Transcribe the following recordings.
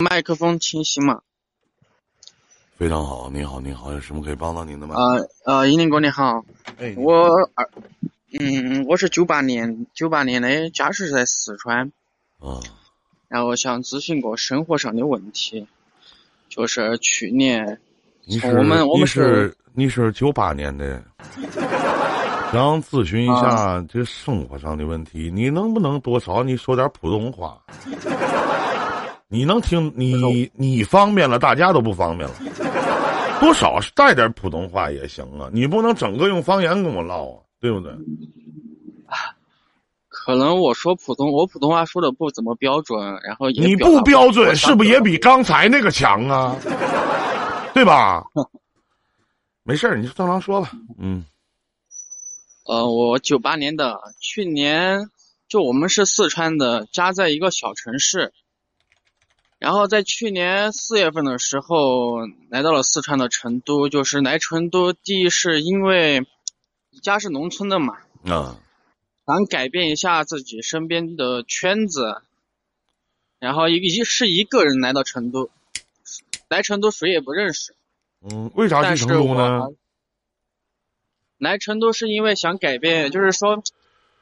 麦克风清晰吗？非常好，你好，你好，有什么可以帮到您的吗？呃呃，英林哥你好，哎，我二嗯我是九八年九八年的，家是在四川，啊，然后想咨询个生活上的问题，就是去年你是我们我你们是你是九八年的，想咨询一下这生活上的问题，你能不能多少？你说点普通话？你能听 你你方便了，大家都不方便了，多少带点普通话也行啊，你不能整个用方言跟我唠啊，对不对？可能我说普通我普通话说的不怎么标准，然后也你不标准是不是也比刚才那个强啊？对吧？没事儿，你就正常说吧。嗯呃，我九八年的，去年就我们是四川的，家在一个小城市。然后在去年四月份的时候来到了四川的成都，就是来成都，第一是因为家是农村的嘛，啊，想改变一下自己身边的圈子，然后一个一是一个人来到成都，来成都谁也不认识，嗯，为啥去成都呢？来成都是因为想改变，就是说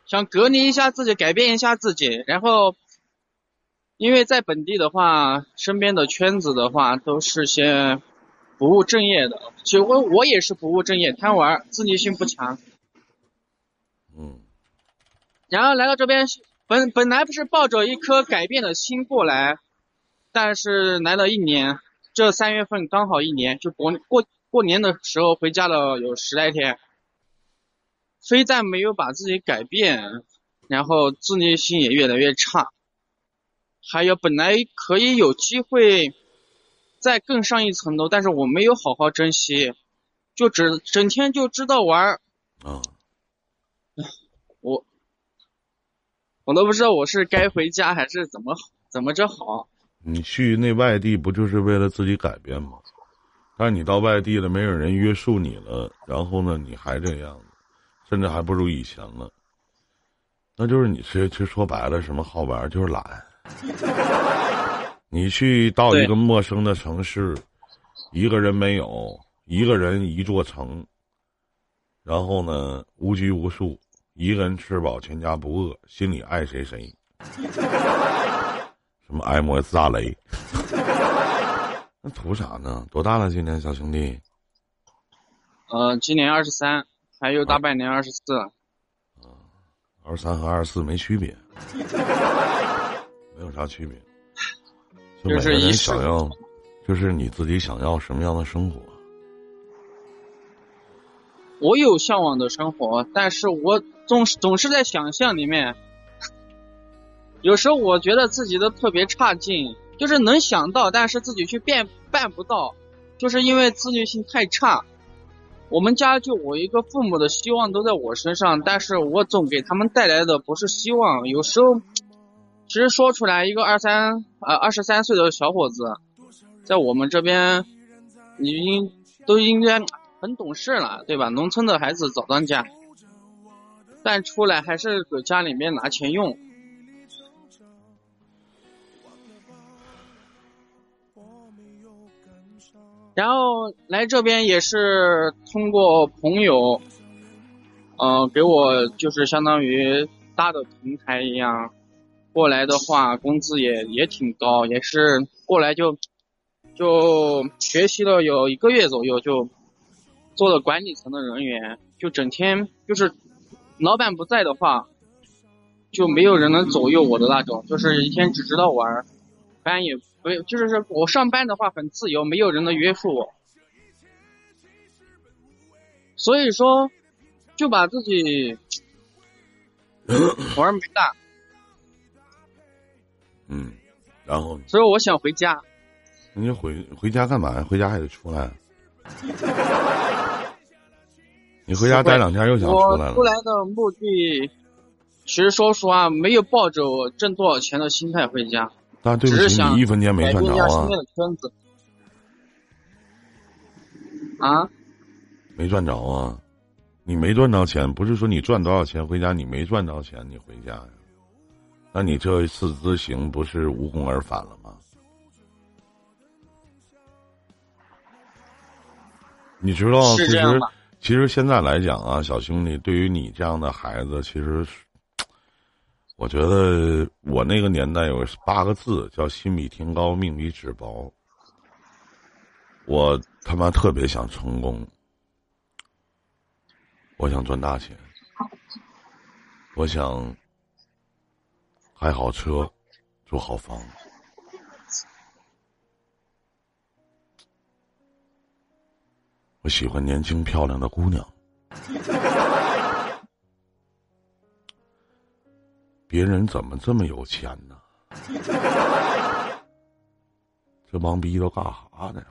想隔离一下自己，改变一下自己。然后，因为在本地的话，身边的圈子的话都是些不务正业的。其实我我也是不务正业，贪玩，自律性不强。嗯然后来到这边，本本来不是抱着一颗改变的心过来，但是来了一年，这三月份刚好一年，就过过过年的时候回家了有十来天，非但没有把自己改变，然后自律性也越来越差，还有本来可以有机会再更上一层楼，但是我没有好好珍惜，就只整天就知道玩儿，啊，我我都不知道我是该回家还是怎么怎么着好。你去那外地不就是为了自己改变吗？但是你到外地了，没有人约束你了，然后呢，你还这样，甚至还不如以前了。那就是你其实说白了，什么好玩儿就是懒。你去到一个陌生的城市，一个人没有，一个人一座城，然后呢无拘无束，一个人吃饱全家不饿，心里爱谁谁。什么爱莫扎雷？那图啥呢？多大了？今年小兄弟？呃，今年二十三，还有大半年二十四。二十三和二十四没区别，啥区别。就每个人就是你想要，就是你自己想要什么样的生活。我有向往的生活，但是我总是总是在想象里面。有时候我觉得自己都特别差劲，就是能想到，但是自己去变办不到，就是因为自律性太差。我们家就我一个父母的希望都在我身上，但是我总给他们带来的不是希望。有时候，其实说出来，一个二三呃二十三岁的小伙子，在我们这边已经都应该很懂事了，对吧？农村的孩子早当家，但出来还是给家里面拿钱用。然后来这边也是通过朋友，呃，给我就是相当于搭的平台一样，过来的话工资也也挺高，也是过来就就学习了有一个月左右，就做了管理层的人员，就整天就是老板不在的话，就没有人能左右我的那种，就是一天只知道玩儿，班也不就是说我上班的话很自由，没有人能约束我，所以说就把自己玩没大，嗯，然后所以我想回家。你回回家干嘛呀？回家还得出来。你回家待两天又想出来了？我出来的目的，其实说实话，没有抱着我挣多少钱的心态回家，但对不起，你一分钱没赚着啊。啊，没赚着啊。你没赚着钱，不是说你赚多少钱回家，你没赚着钱你回家呀？那你这一次之行不是无功而返了吗？你知道，其实其实现在来讲啊，小兄弟对于你这样的孩子，其实我觉得我那个年代有八个字叫心比天高，命比纸薄。我他妈特别想成功。我想赚大钱。我想。开好车，住好房。我喜欢年轻漂亮的姑娘。别人怎么这么有钱呢？这帮逼都干啥呢？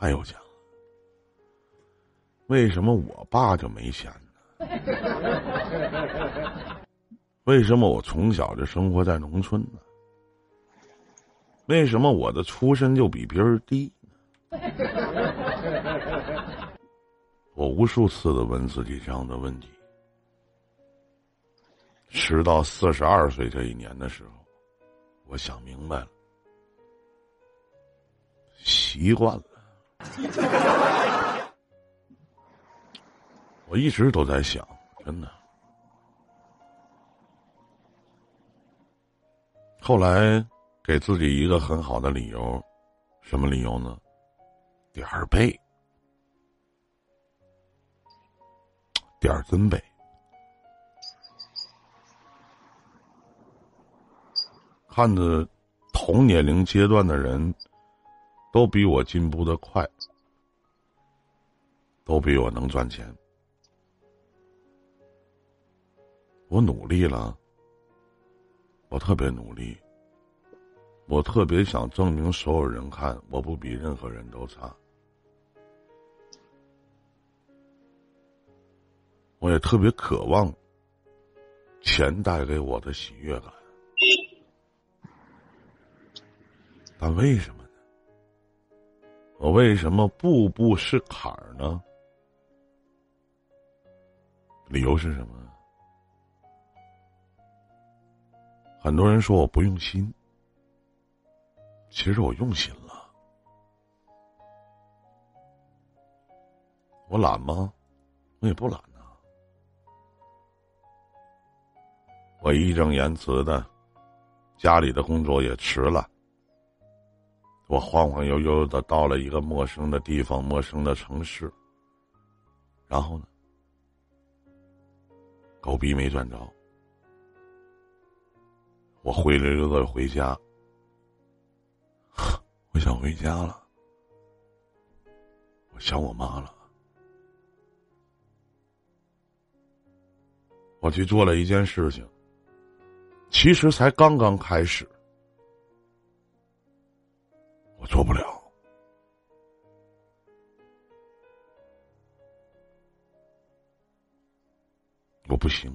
太有钱了。为什么我爸就没钱呢？为什么我从小就生活在农村呢？为什么我的出身就比别人低？我无数次的问自己这样的问题，直到四十二岁这一年的时候，我想明白了，习惯了。我一直都在想，真的。后来给自己一个很好的理由，什么理由呢？点儿背，点儿真背。看着同年龄阶段的人，都比我进步的快，都比我能赚钱。我努力了，我特别努力，我特别想证明所有人看我不比任何人都差。我也特别渴望钱带给我的喜悦感，但为什么呢？我为什么步步是坎儿呢？理由是什么？很多人说我不用心，其实我用心了。我懒吗？我也不懒呐。我义正言辞的，家里的工作也辞了。我晃晃悠悠的到了一个陌生的地方、陌生的城市。然后呢，狗逼没赚着，我灰溜溜的回家。我想回家了，我想我妈了。我去做了一件事情。其实才刚刚开始，我做不了，我不行。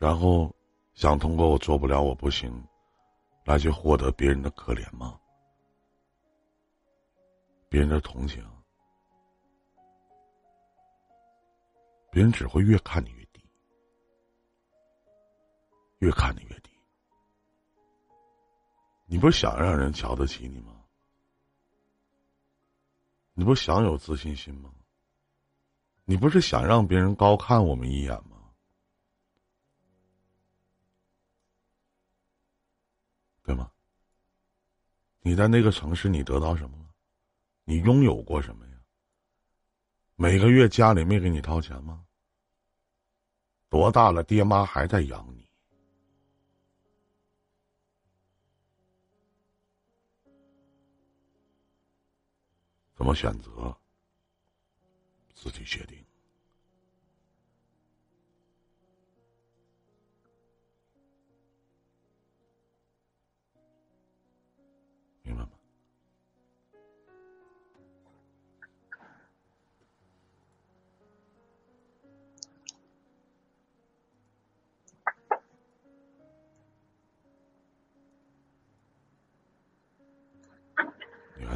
然后想通过我做不了，我不行，来去获得别人的可怜吗？别人的同情？别人只会越看你越低，越看你越低。你不是想让人瞧得起你吗？你不想有自信心吗？你不是想让别人高看我们一眼吗？对吗？你在那个城市，你得到什么了？你拥有过什么呀？每个月家里没给你掏钱吗？多大了，爹妈还在养你？怎么选择？自己决定。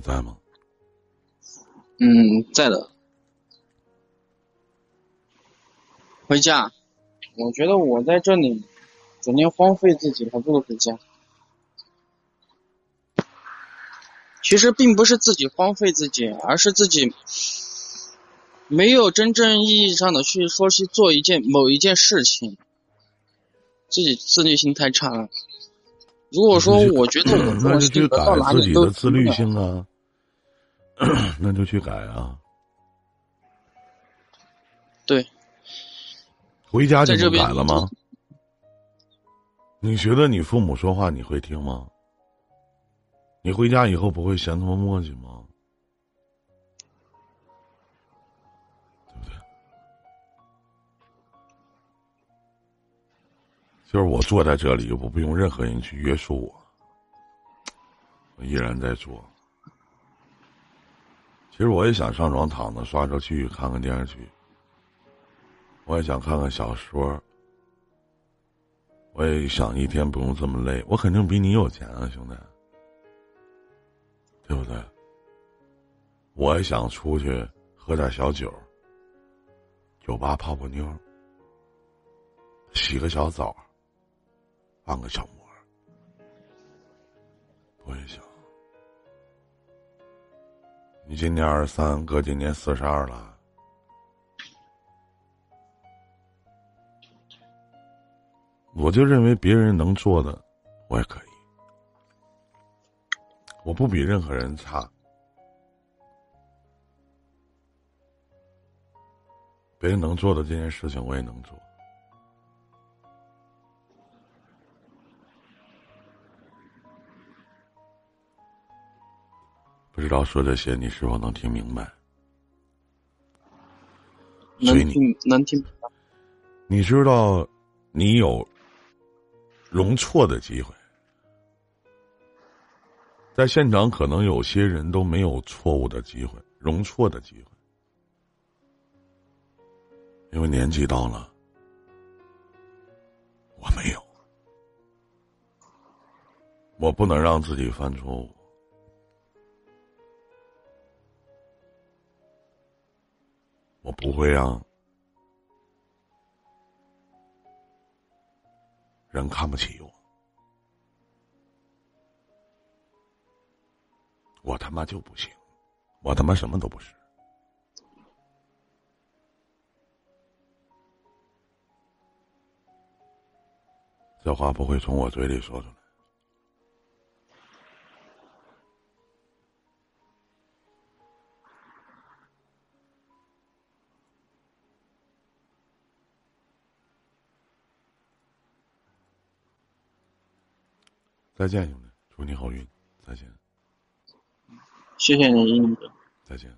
在吗？嗯，在的。回家，我觉得我在这里整天荒废自己，还不如回家。其实并不是自己荒废自己，而是自己没有真正意义上的去说去做一件某一件事情，自己自律性太差了。如果说我觉得我那就去改自己的自律性啊，那就去改啊。对，回家就能改了吗？你觉得你父母说话你会听吗？你回家以后不会嫌他们磨叽吗？对不对？就是我坐在这里，我不用任何人去约束我，我依然在做。其实我也想上床躺着刷着剧，看看电视剧。我也想看看小说。我也想一天不用这么累。我肯定比你有钱啊，兄弟。对不对？我也想出去喝点小酒，酒吧泡泡妞，洗个小澡，按个小摩。我也想。你今年二十三，哥今年四十二了。我就认为别人能做的，我也可以。我不比任何人差，别人能做的这件事情，我也能做。不知道说这些，你是否能听明白？能听，能听。你知道，你有容错的机会。在现场，可能有些人都没有错误的机会，容错的机会，因为年纪到了，我没有，我不能让自己犯错误，我不会让人看不起我。我他妈就不行，我他妈什么都不是。这话不会从我嘴里说出来。再见，兄弟，祝你好运，再见。谢谢你，英哥。再见。